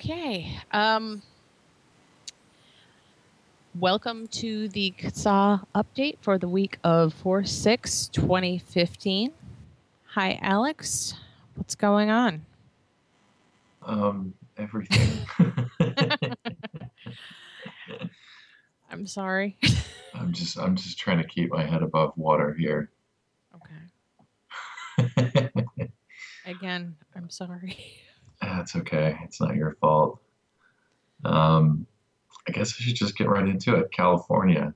Okay. Um, welcome to the CASA update for the week of 4 6 2015. Hi, Alex. What's going on? Um, everything. I'm sorry. I'm just I'm just trying to keep my head above water here. Okay. Again, I'm sorry. That's okay. It's not your fault. Um, I guess I should just get right into it. California.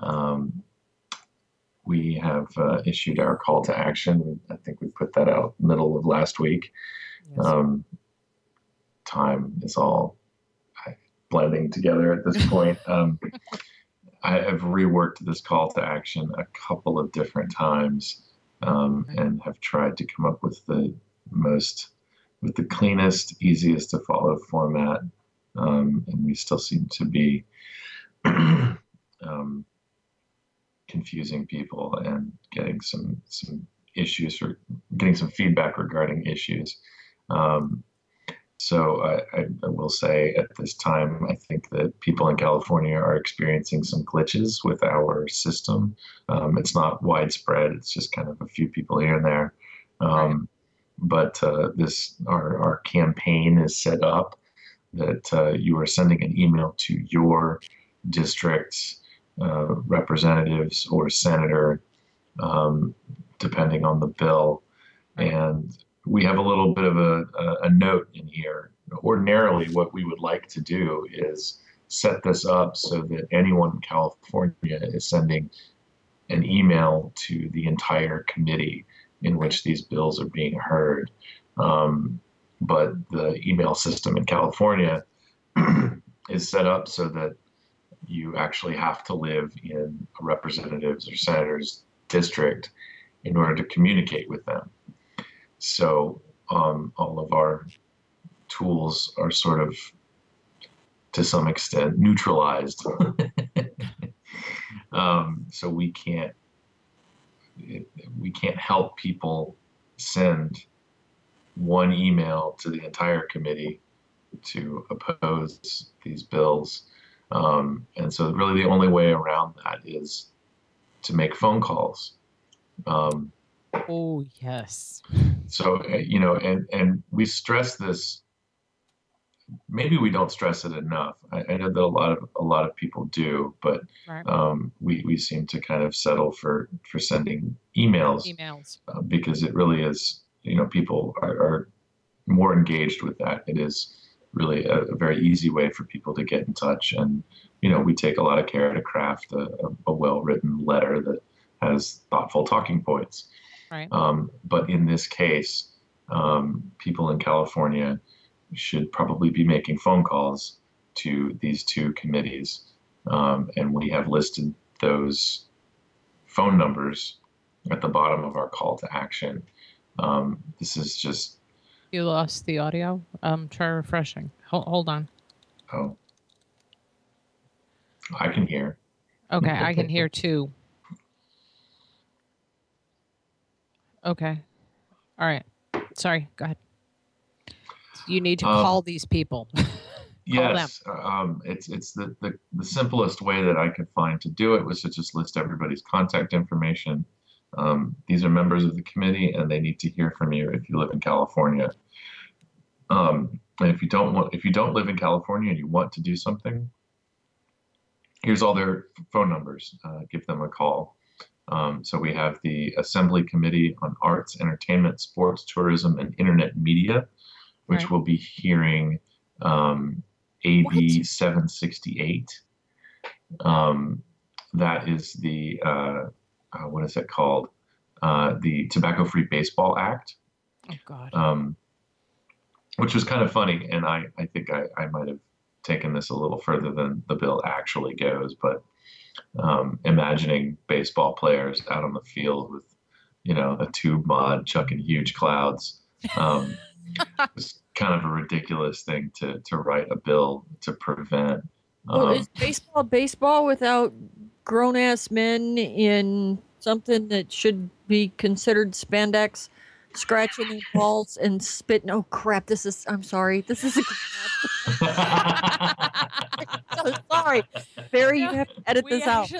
Um, we have uh, issued our call to action. I think we put that out middle of last week. Yes. Um, time is all blending together at this point. Um, I have reworked this call to action a couple of different times um, and have tried to come up with the most, with the cleanest, easiest to follow format. Um, and we still seem to be um, confusing people and getting some some issues or getting some feedback regarding issues. Um, so I, I, I will say at this time, I think that people in California are experiencing some glitches with our system. Um, it's not widespread; it's just kind of a few people here and there. Um, But uh, this our our campaign is set up that uh, you are sending an email to your district's uh, representatives or senator, um, depending on the bill, and we have a little bit of a, a, a note in here. Ordinarily, what we would like to do is set this up so that anyone in California is sending an email to the entire committee in which these bills are being heard. Um, but the email system in California is set up so that you actually have to live in a representative's or senator's district in order to communicate with them. So um, all of our tools are sort of, to some extent, neutralized. um, so we can't we can't help people send one email to the entire committee to oppose these bills. Um, and so, really, the only way around that is to make phone calls. Um, Oh, yes. so uh, you know and and we stress this maybe we don't stress it enough i, I know that a lot of a lot of people do but Right. um, we we seem to kind of settle for for sending emails Emails. uh, because it really is you know people are, are more engaged with that it is really a, a very easy way for people to get in touch and you know we take a lot of care to craft a, a, a well written letter that has thoughtful talking points Right. um, but in this case, um, people in California should probably be making phone calls to these two committees. Um, and we have listed those phone numbers at the bottom of our call to action. Um, this is just, You lost the audio. Um, try refreshing. Hold, hold on. oh, I can hear. Okay, I can hear too. Okay. All right. Sorry. Go ahead. You need to Um, call these people. Yes, um, it's it's the, the the simplest way that I could find to do it was to just list everybody's contact information. Um, these are members of the committee, and they need to hear from you if you live in California. Um, and if you don't want, if you don't live in California and you want to do something, here's all their phone numbers. Uh, give them a call. Um, so we have the Assembly Committee on Arts, Entertainment, Sports, Tourism, and Internet Media, which Right. will be hearing um, AB What? 768. Um, that is the, uh, uh, what is it called? Uh, the Tobacco Free Baseball Act, oh God. um, which was kind of funny. And I, I think I, I might have taken this a little further than the bill actually goes. But um, imagining baseball players out on the field with, you know, a tube mod chucking huge clouds. Um, it's kind of a ridiculous thing to, to write a bill to prevent. Well, Um, is baseball baseball without grown ass men in something that should be considered spandex, scratching their balls and spitting? Oh crap! This is. I'm sorry. This is a. so sorry, Barry. You have to edit We this out.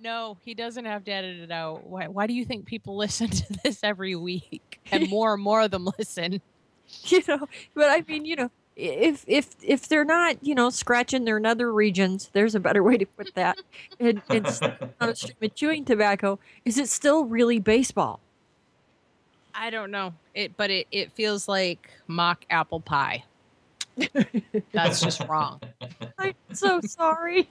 no, he doesn't have to edit it out. Why, why do you think people listen to this every week? And more and more of them listen. you know but i mean you know if if if they're not you know scratching their nether regions there's a better way to put that and, and on a stream of chewing tobacco is it still really baseball I don't know it, but it, it feels like mock apple pie. That's just wrong. i'm so sorry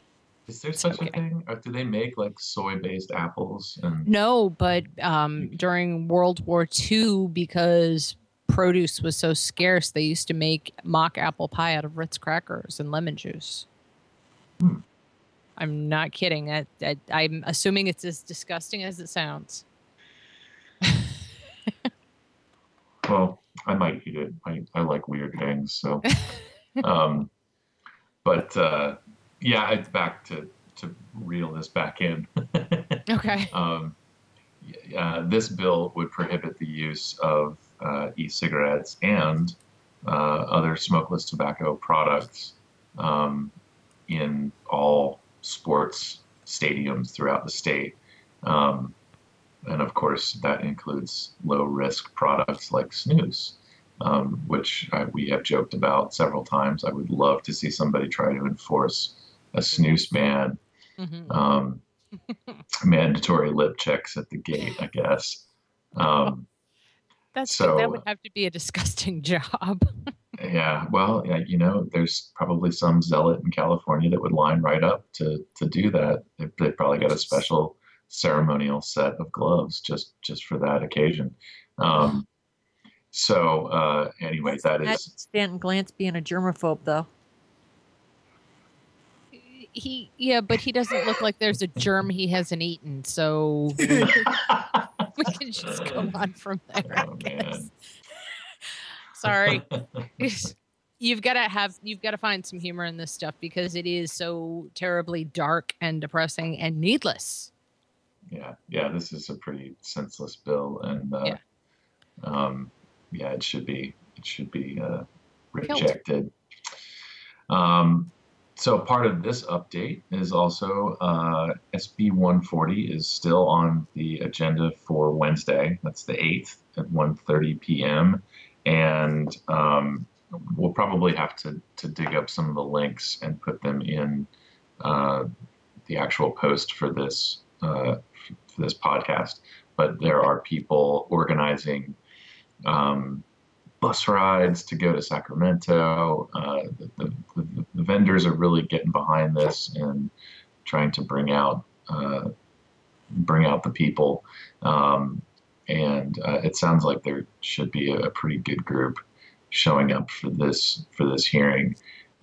Is there such okay. a thing? Or do they make like soy-based apples? And No, but um, during World War II, because produce was so scarce, they used to make mock apple pie out of Ritz crackers and lemon juice. Hmm. I'm not kidding. I, I'm assuming it's as disgusting as it sounds. well, I might eat it. I, I like weird things, so. um, but uh, yeah, it's back to to reel this back in. Okay. um, uh, this bill would prohibit the use of uh, e-cigarettes and uh, other smokeless tobacco products um, in all sports stadiums throughout the state. Um, and of course, that includes low risk products like snus, um, which I, we have joked about several times. I would love to see somebody try to enforce a snus ban Mhm. um, mandatory lip checks at the gate, I guess. Um, That's so- that would have to be a disgusting job. yeah, well, yeah, you know, there's probably some zealot in California that would line right up to to do that. They, they probably got a special ceremonial set of gloves just just for that occasion. Um, so uh, anyway, that Imagine Stanton Glantz being a germaphobe though he yeah, but he doesn't look like there's a germ he hasn't eaten, so we can just go on from there. I Oh, guess. Sorry. you've got to have you've got to find some humor in this stuff because it is so terribly dark and depressing and needless. yeah, yeah, this is a pretty senseless bill, and uh, Yeah. um, yeah, it should be it should be uh, rejected. Um, so part of this update is also uh, SB 140 is still on the agenda for Wednesday. That's the 8th at 1:30 p.m. And um, we'll probably have to to dig up some of the links and put them in uh, the actual post for this uh, for this podcast. But there are people organizing um, bus rides to go to Sacramento. Uh, the, the, the, vendors are really getting behind this and trying to bring out uh, bring out the people. Um, and uh, it sounds like there should be a, a pretty good group showing up for this for this hearing.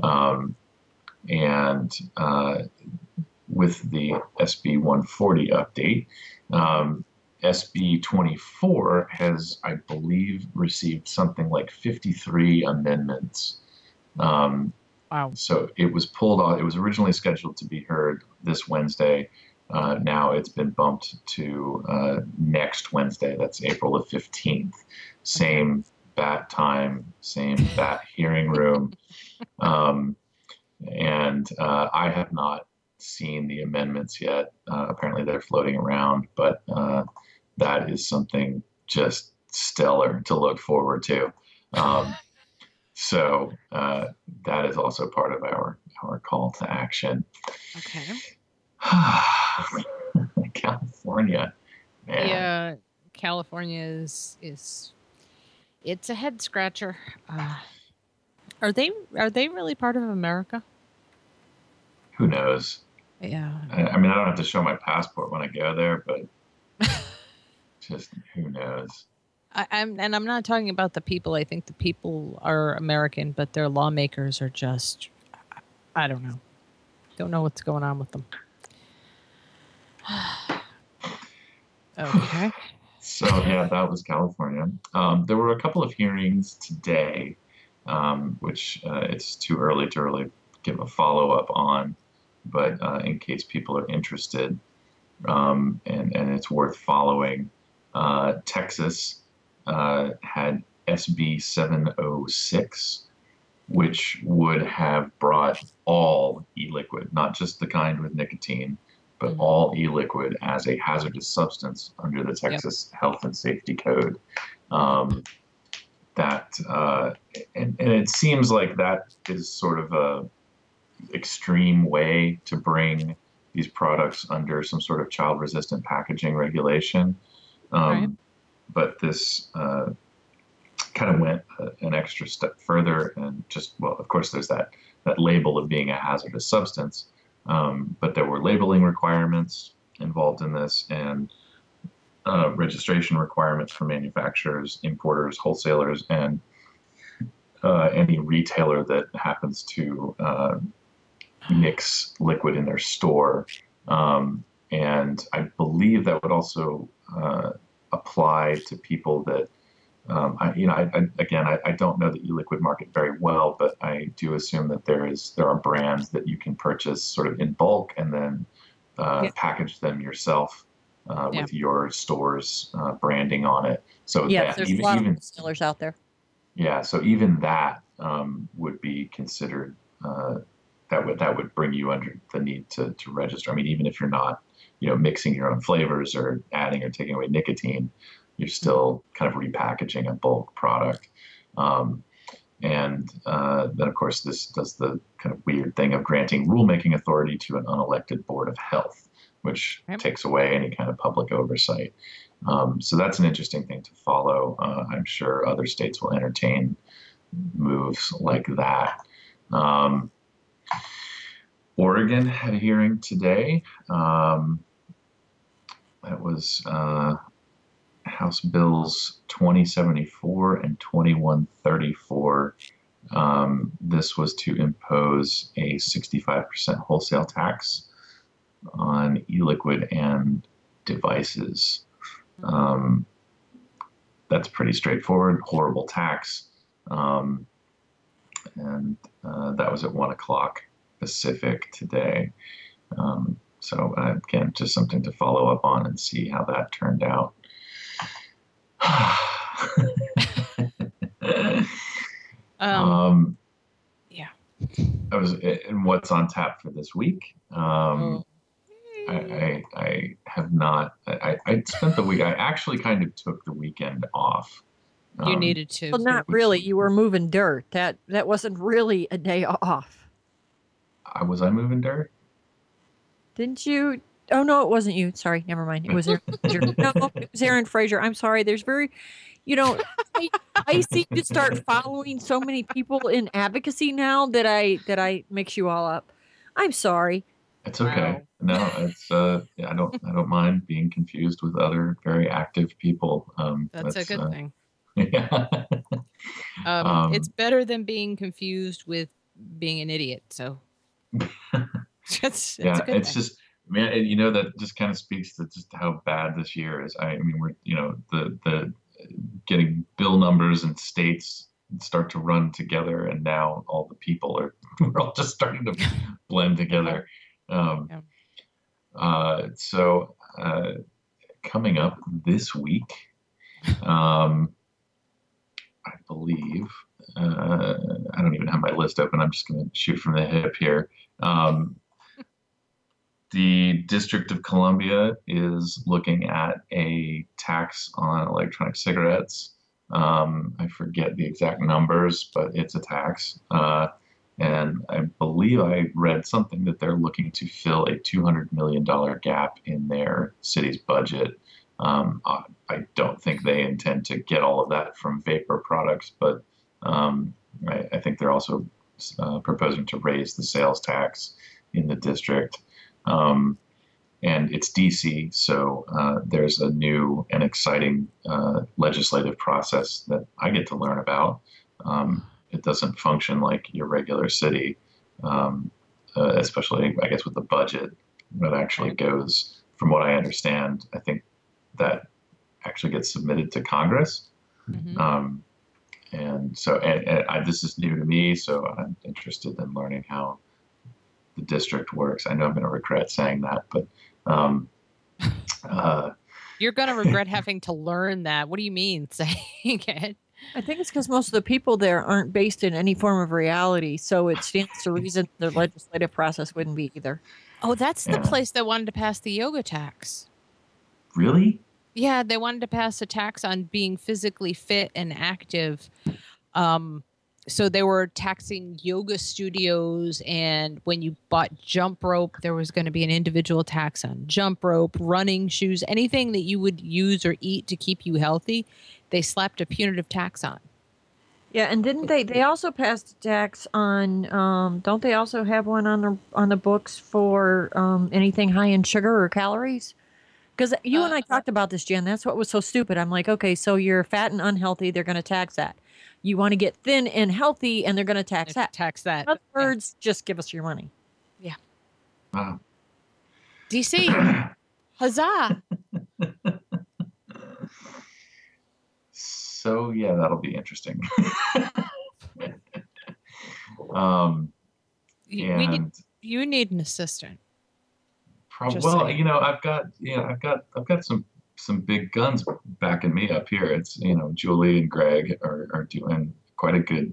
Um, and uh, with the SB 140 update. Um, SB 24 has, I believe, received something like 53 amendments. Um, Wow. so it was pulled off. It was originally scheduled to be heard this Wednesday. Uh, now it's been bumped to uh, next Wednesday. That's April the 15th. Same bat time, same bat hearing room. Um, and uh, I have not seen the amendments yet. Uh, apparently, they're floating around, but uh, that is something just stellar to look forward to. Um, so uh, that is also part of our our call to action. Okay. California, man. Yeah, California is is it's a head scratcher. Uh, are they are they really part of America? Who knows? Yeah. I, I mean, I don't have to show my passport when I go there, but just who knows? I, I'm and I'm not talking about the people. I think the people are American, but their lawmakers are just I don't know. Don't know what's going on with them. okay. So yeah, that was California. Um, there were a couple of hearings today, um, which uh, it's too early to really give a follow up on, but uh, in case people are interested, um, and and it's worth following. Uh, Texas uh, had SB 706, which would have brought all e-liquid, not just the kind with nicotine, but Mhm. all e-liquid as a hazardous substance under the Texas Health and Safety Code. Um, that uh, and, and it seems like that is sort of a extreme way to bring these products under some sort of child resistant packaging regulation. Um, Right. But this uh, kind of went uh, an extra step further and just, well, of course, there's that, that label of being a hazardous substance, um, but there were labeling requirements involved in this and uh, registration requirements for manufacturers, importers, wholesalers, and uh, any retailer that happens to uh, mix liquid in their store. Um, and I believe that would also uh, apply to people that, um, I, you know, I, I, again, I, I don't know the e-liquid market very well, but I do assume that there is there are brands that you can purchase sort of in bulk and then uh, Yeah. package them yourself uh, Yeah. with your store's uh, branding on it. So yeah, that, there's even, a lot even of distillers out there. yeah, so even that um, would be considered. Uh, that would that would bring you under the need to, to register. I mean, even if you're not, you know, mixing your own flavors or adding or taking away nicotine, you're still kind of repackaging a bulk product. Um, and uh, then, of course, this does the kind of weird thing of granting rulemaking authority to an unelected board of health, which Yep. takes away any kind of public oversight. Um, so that's an interesting thing to follow. Uh, I'm sure other states will entertain moves like that. Um, Oregon had a hearing today. Um, that was uh, House Bills 2074 and 2134. Um, this was to impose a 65% wholesale tax on e liquid and devices. Um, that's pretty straightforward. Horrible tax. Um, and uh, that was at one o'clock Pacific today. Um, so uh, again, just something to follow up on and see how that turned out. Um, um, yeah. I was and what's on tap for this week. Um, oh. I, I, I have not. I, I spent the week. I actually kind of took the weekend off. you Um, needed to. Well, not really. You were moving dirt. That that wasn't really a day off, I was I moving dirt. Didn't you? Oh no, it wasn't you. Sorry, never mind. It was Aaron Fraser. No, it was Aaron Fraser. I'm sorry. There's very, you know, I, I seem to start following so many people in advocacy now that I that I mix you all up. I'm sorry. It's okay. Wow. No, it's uh, yeah, I don't I don't mind being confused with other very active people. Um, That's a good uh, thing. Yeah. Um, um, it's better than being confused with being an idiot. So it's, it's yeah, it's thing. just man, and you know that just kind of speaks to just how bad this year is. I mean, we're you know the the getting bill numbers and states start to run together, and now all the people are we're all just starting to blend together. Um, Yeah. uh, so uh, coming up this week, um, I believe. Uh, I don't even have my list open. I'm just going to shoot from the hip here. Um, the District of Columbia is looking at a tax on electronic cigarettes. Um, I forget the exact numbers, but it's a tax. Uh, and I believe I read something that they're looking to fill a $200 million gap in their city's budget. Um, I, don't think they intend to get all of that from vapor products, but um, I, I think they're also uh, proposing to raise the sales tax in the district. Um, and it's DC, so uh, there's a new and exciting uh, legislative process that I get to learn about. Um, it doesn't function like your regular city, um, uh, especially, I guess, with the budget that actually goes, from what I understand, I think that actually gets submitted to Congress. Mhm. Um, and so, and, and I, this is new to me, so I'm interested in learning how the district works. I know I'm going to regret saying that, but um, uh, You're gonna regret having to learn that. What do you mean saying it? I think it's because most of the people there aren't based in any form of reality, so it stands to reason their legislative process wouldn't be either. Oh, that's the Yeah. place that wanted to pass the yoga tax. Really? Yeah, they wanted to pass a tax on being physically fit and active. Um, so they were taxing yoga studios, and when you bought jump rope, there was going to be an individual tax on jump rope, running shoes, anything that you would use or eat to keep you healthy. They slapped a punitive tax on. Yeah, and didn't they? They also passed a tax on. Um, don't they also have one on the on the books for um, anything high in sugar or calories? Because you and I Uh, talked about this, Jen. That's what was so stupid. I'm like, okay, so you're fat and unhealthy. They're going to tax that. You want to get thin and healthy, and they're going to tax that. Tax that. In other Yeah. words, just give us your money. Yeah. Wow. DC, huzzah! so yeah, that'll be interesting. um, You- We need, you need an assistant. prob- well, saying. you know, I've got yeah, I've got I've got some some big guns backing me up here. It's you know, Julie and Greg are are doing quite a good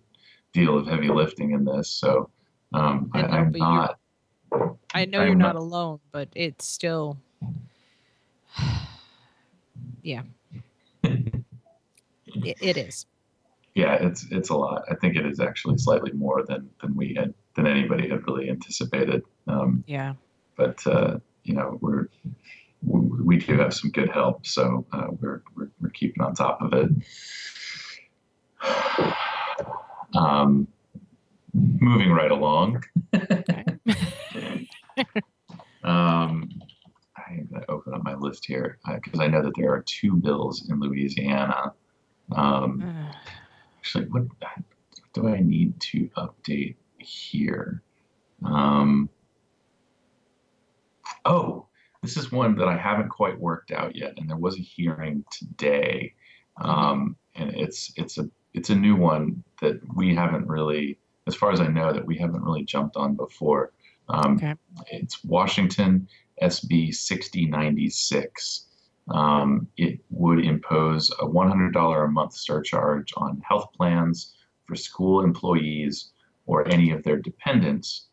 deal of heavy lifting in this. So um, I, I know, I'm but you- not. I know I'm you're not not- alone, but it's still. yeah. it, it is. Yeah, it's it's a lot. I think it is actually slightly more than than we had than anybody had really anticipated. Um, Yeah. but uh, you know we're we, do have some good help, so uh, we're, we're we're keeping on top of it. Um, moving right along. Um, I'm going to open up my list here because I know that there are two bills in Louisiana. Um, Uh, actually, what, what do I need to update here? Um, oh, this is one that I haven't quite worked out yet, and there was a hearing today, um, and it's it's a it's a new one that we haven't really, as far as I know, that we haven't really jumped on before. Um, Okay. It's Washington SB 6096. Um, it would impose a $100 a month surcharge on health plans for school employees or any of their dependents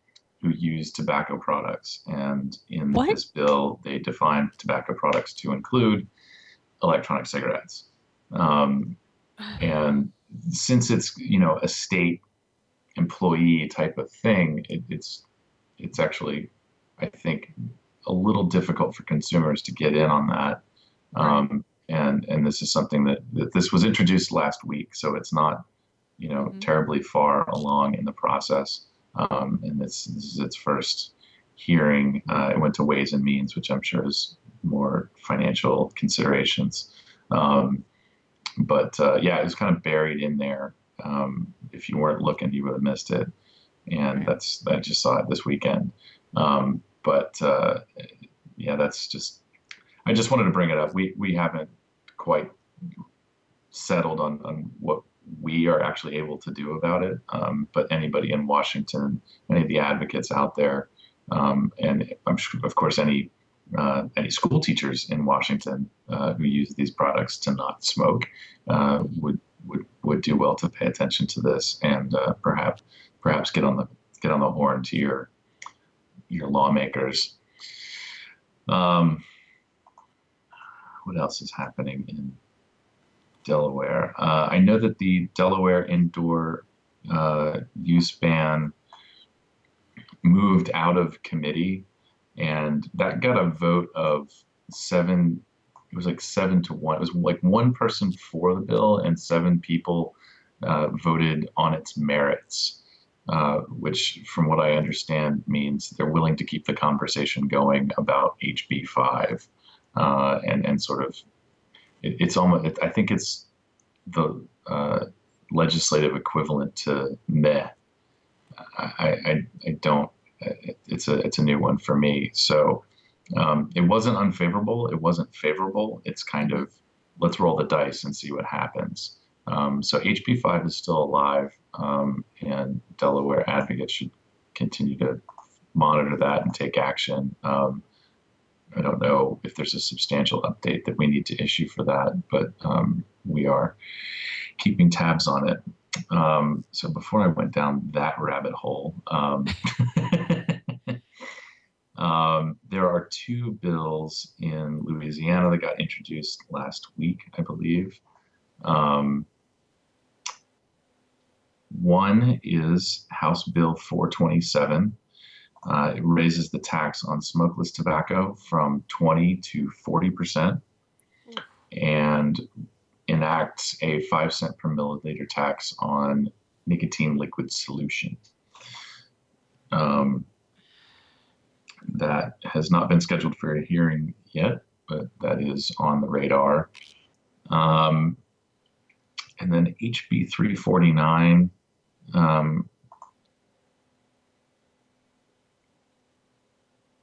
who use tobacco products. And in What? this bill, they define tobacco products to include electronic cigarettes. Um, and since it's you know a state employee type of thing, it, it's it's actually I think a little difficult for consumers to get in on that. Um, and and this is something that, that this was introduced last week, so it's not you know Mhm. terribly far along in the process. Um, and this, this is its first hearing. Uh, it went to Ways and Means, which I'm sure is more financial considerations. Um, but uh, yeah, it was kind of buried in there. Um, if you weren't looking, you would have missed it. And Right. that's I just saw it this weekend. Um, but uh, yeah, that's just. I just wanted to bring it up. We we haven't quite settled on on what we are actually able to do about it. Um, but anybody in Washington, any of the advocates out there, um, and I'm sure, of course, any uh, any school teachers in Washington uh, who use these products to not smoke uh, would would would do well to pay attention to this and uh, perhaps perhaps get on the get on the horn to your your lawmakers. Um, what else is happening in Delaware? Uh, I know that the Delaware indoor uh, use ban moved out of committee, and that got a vote of seven. It was like seven to one. It was like one person for the bill and seven people uh, voted on its merits, uh, which, from what I understand, means they're willing to keep the conversation going about HB five, uh, and and sort of, it, it's almost. It, I think it's the uh, legislative equivalent to meh. I, I, I don't. It's a it's a new one for me. So um, it wasn't unfavorable. It wasn't favorable. It's kind of let's roll the dice and see what happens. Um, so HB five is still alive, um, and Delaware advocates should continue to monitor that and take action. Um, I don't know if there's a substantial update that we need to issue for that, but um, we are keeping tabs on it. Um, so before I went down that rabbit hole, um, um, there are two bills in Louisiana that got introduced last week, I believe. Um, one is House Bill 427. Uh, it raises the tax on smokeless tobacco from 20 to 40 percent, and enacts a five cent per milliliter tax on nicotine liquid solution. Um, that has not been scheduled for a hearing yet, but that is on the radar. Um, and then HB 349. Um,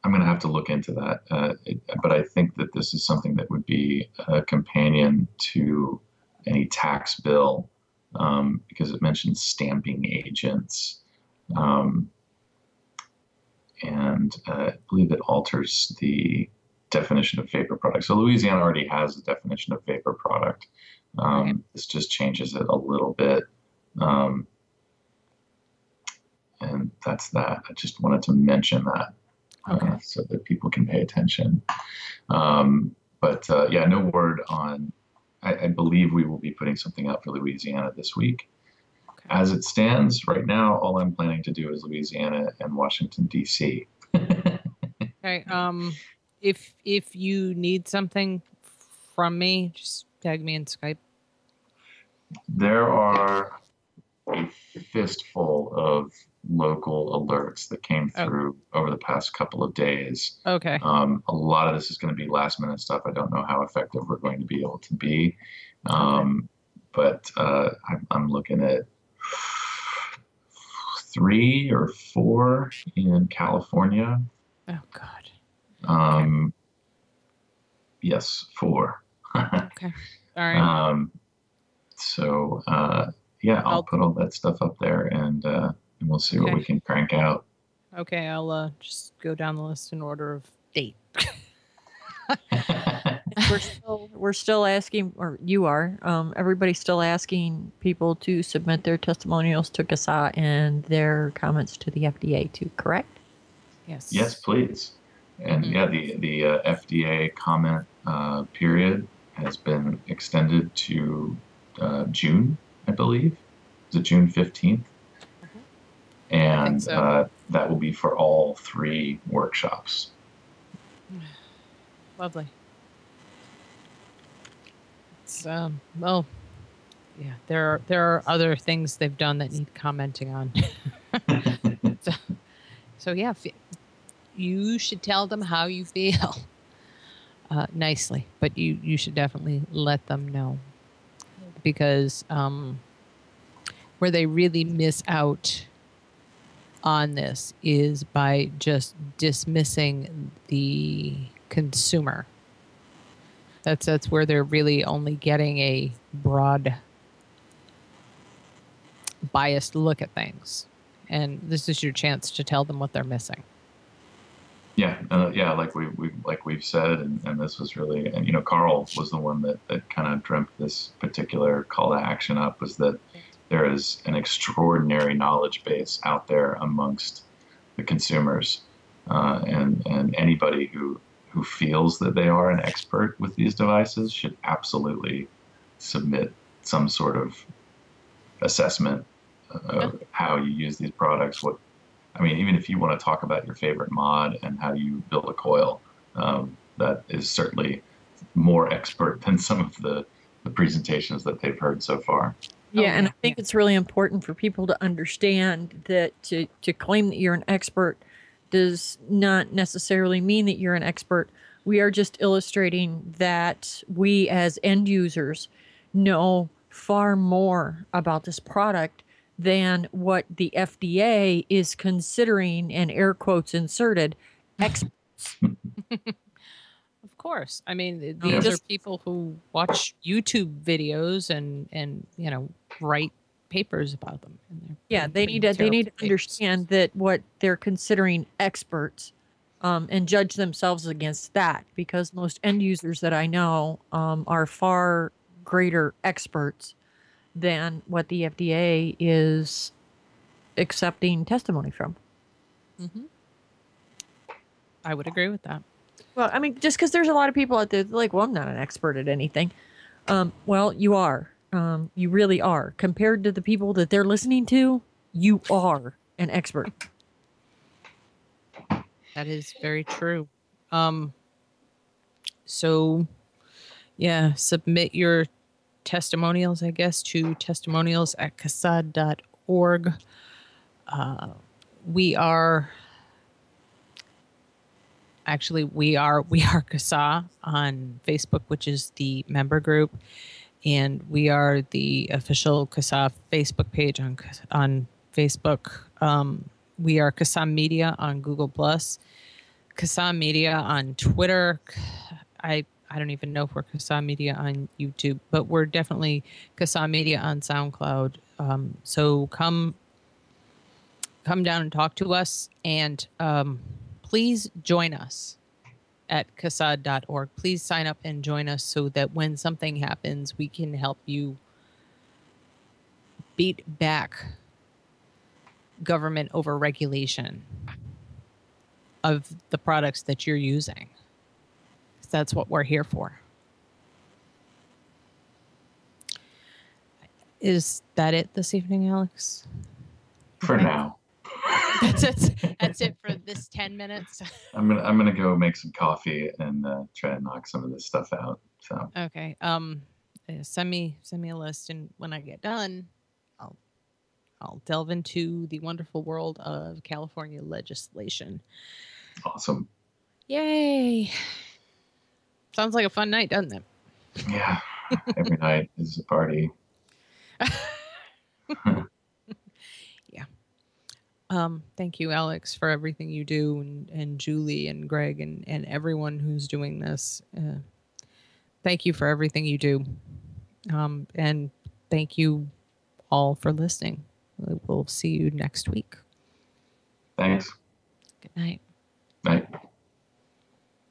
I'm going to have to look into that, uh, it, but I think that this is something that would be a companion to any tax bill um, because it mentions stamping agents. Um, and uh, I believe it alters the definition of vapor product. So Louisiana already has a definition of vapor product. Um, okay. This just changes it a little bit. Um, and that's that. I just wanted to mention that okay. uh, so that people can pay attention. Um, but uh, yeah, no word on. I, I, believe we will be putting something out for Louisiana this week. Okay. As it stands right now, all I'm planning to do is Louisiana and Washington D.C. okay. Um, if if you need something from me, just tag me in Skype. There are a fistful of local alerts that came oh. through oh. over the past couple of days. Okay. Um, a lot of this is going to be last minute stuff. I don't know how effective we're going to be able to be. Um, okay. But uh, I'm, I'm looking at three or four in California. Oh, God. Um, okay. Yes, four. okay. All right. Um, so, uh, yeah, I'll, I'll, put all that stuff up there and uh, and we'll see okay. what we can crank out. Okay, I'll uh, just go down the list in order of date. we're still we're still asking, or you are. Um, everybody's still asking people to submit their testimonials to CASA and their comments to the FDA too. Correct? Yes. Yes, please. And mm-hmm. yeah, the the uh, FDA comment uh, period has been extended to uh, June, I believe. Is it June fifteenth? And so. uh, that will be for all three workshops. Lovely. It's um, well, yeah. There are there are other things they've done that need commenting on. so, so, yeah, you should tell them how you feel uh, nicely, but you you should definitely let them know because um, where they really miss out on this is by just dismissing the consumer. That's that's where they're really only getting a broad biased look at things. And this is your chance to tell them what they're missing. Yeah, uh, yeah, like we we like we've said, and, and this was really, and you know, Carl was the one that that kind of dreamt this particular call to action up. Was that there is an extraordinary knowledge base out there amongst the consumers, uh, and and anybody who who feels that they are an expert with these devices should absolutely submit some sort of assessment of how you use these products. What I mean, even if you want to talk about your favorite mod and how you build a coil, um, that is certainly more expert than some of the, the presentations that they've heard so far. Yeah, oh, and I think yeah. it's really important for people to understand that to, to claim that you're an expert does not necessarily mean that you're an expert. We are just illustrating that we as end users know far more about this product than what the FDA is considering, and air quotes inserted, experts. course. I mean, these are people who watch YouTube videos and and you know write papers about them. yeah, they need to they need to understand that what they're considering experts, um, and judge themselves against that because most end users that I know um, are far greater experts than what the FDA is accepting testimony from. hmm I would agree with that. Well, I mean, just because there's a lot of people out there like, well, I'm not an expert at anything. Um, well, you are. Um, you really are. Compared to the people that they're listening to, you are an expert. That is very true. Um, so, yeah, submit your testimonials, I guess, to testimonials at casaa.org. Uh, we are actually we are we are CASA on Facebook, which is the member group, and we are the official CASA Facebook page on on Facebook. Um, we are CASA Media on Google Plus, CASA Media on Twitter. I I don't even know if we're CASA Media on YouTube, but we're definitely CASA Media on SoundCloud. Um, so come come down and talk to us, and um, please join us at CASAA.org. Please sign up and join us so that when something happens, we can help you beat back government over regulation of the products that you're using. That's what we're here for. Is that it this evening, Alex? For now, That's it. That's it for this 10 minutes. I'm gonna I'm gonna go make some coffee and uh, try and knock some of this stuff out. So Okay. Um send me send me a list and when I get done, I'll I'll delve into the wonderful world of California legislation. awesome. Yay. Sounds like a fun night, doesn't it? Yeah, every night is a party. Um, thank you, Alex, for everything you do, and, and Julie and Greg and, and everyone who's doing this. Uh, thank you for everything you do. Um, and thank you all for listening. We'll see you next week. Thanks. Good night. Night.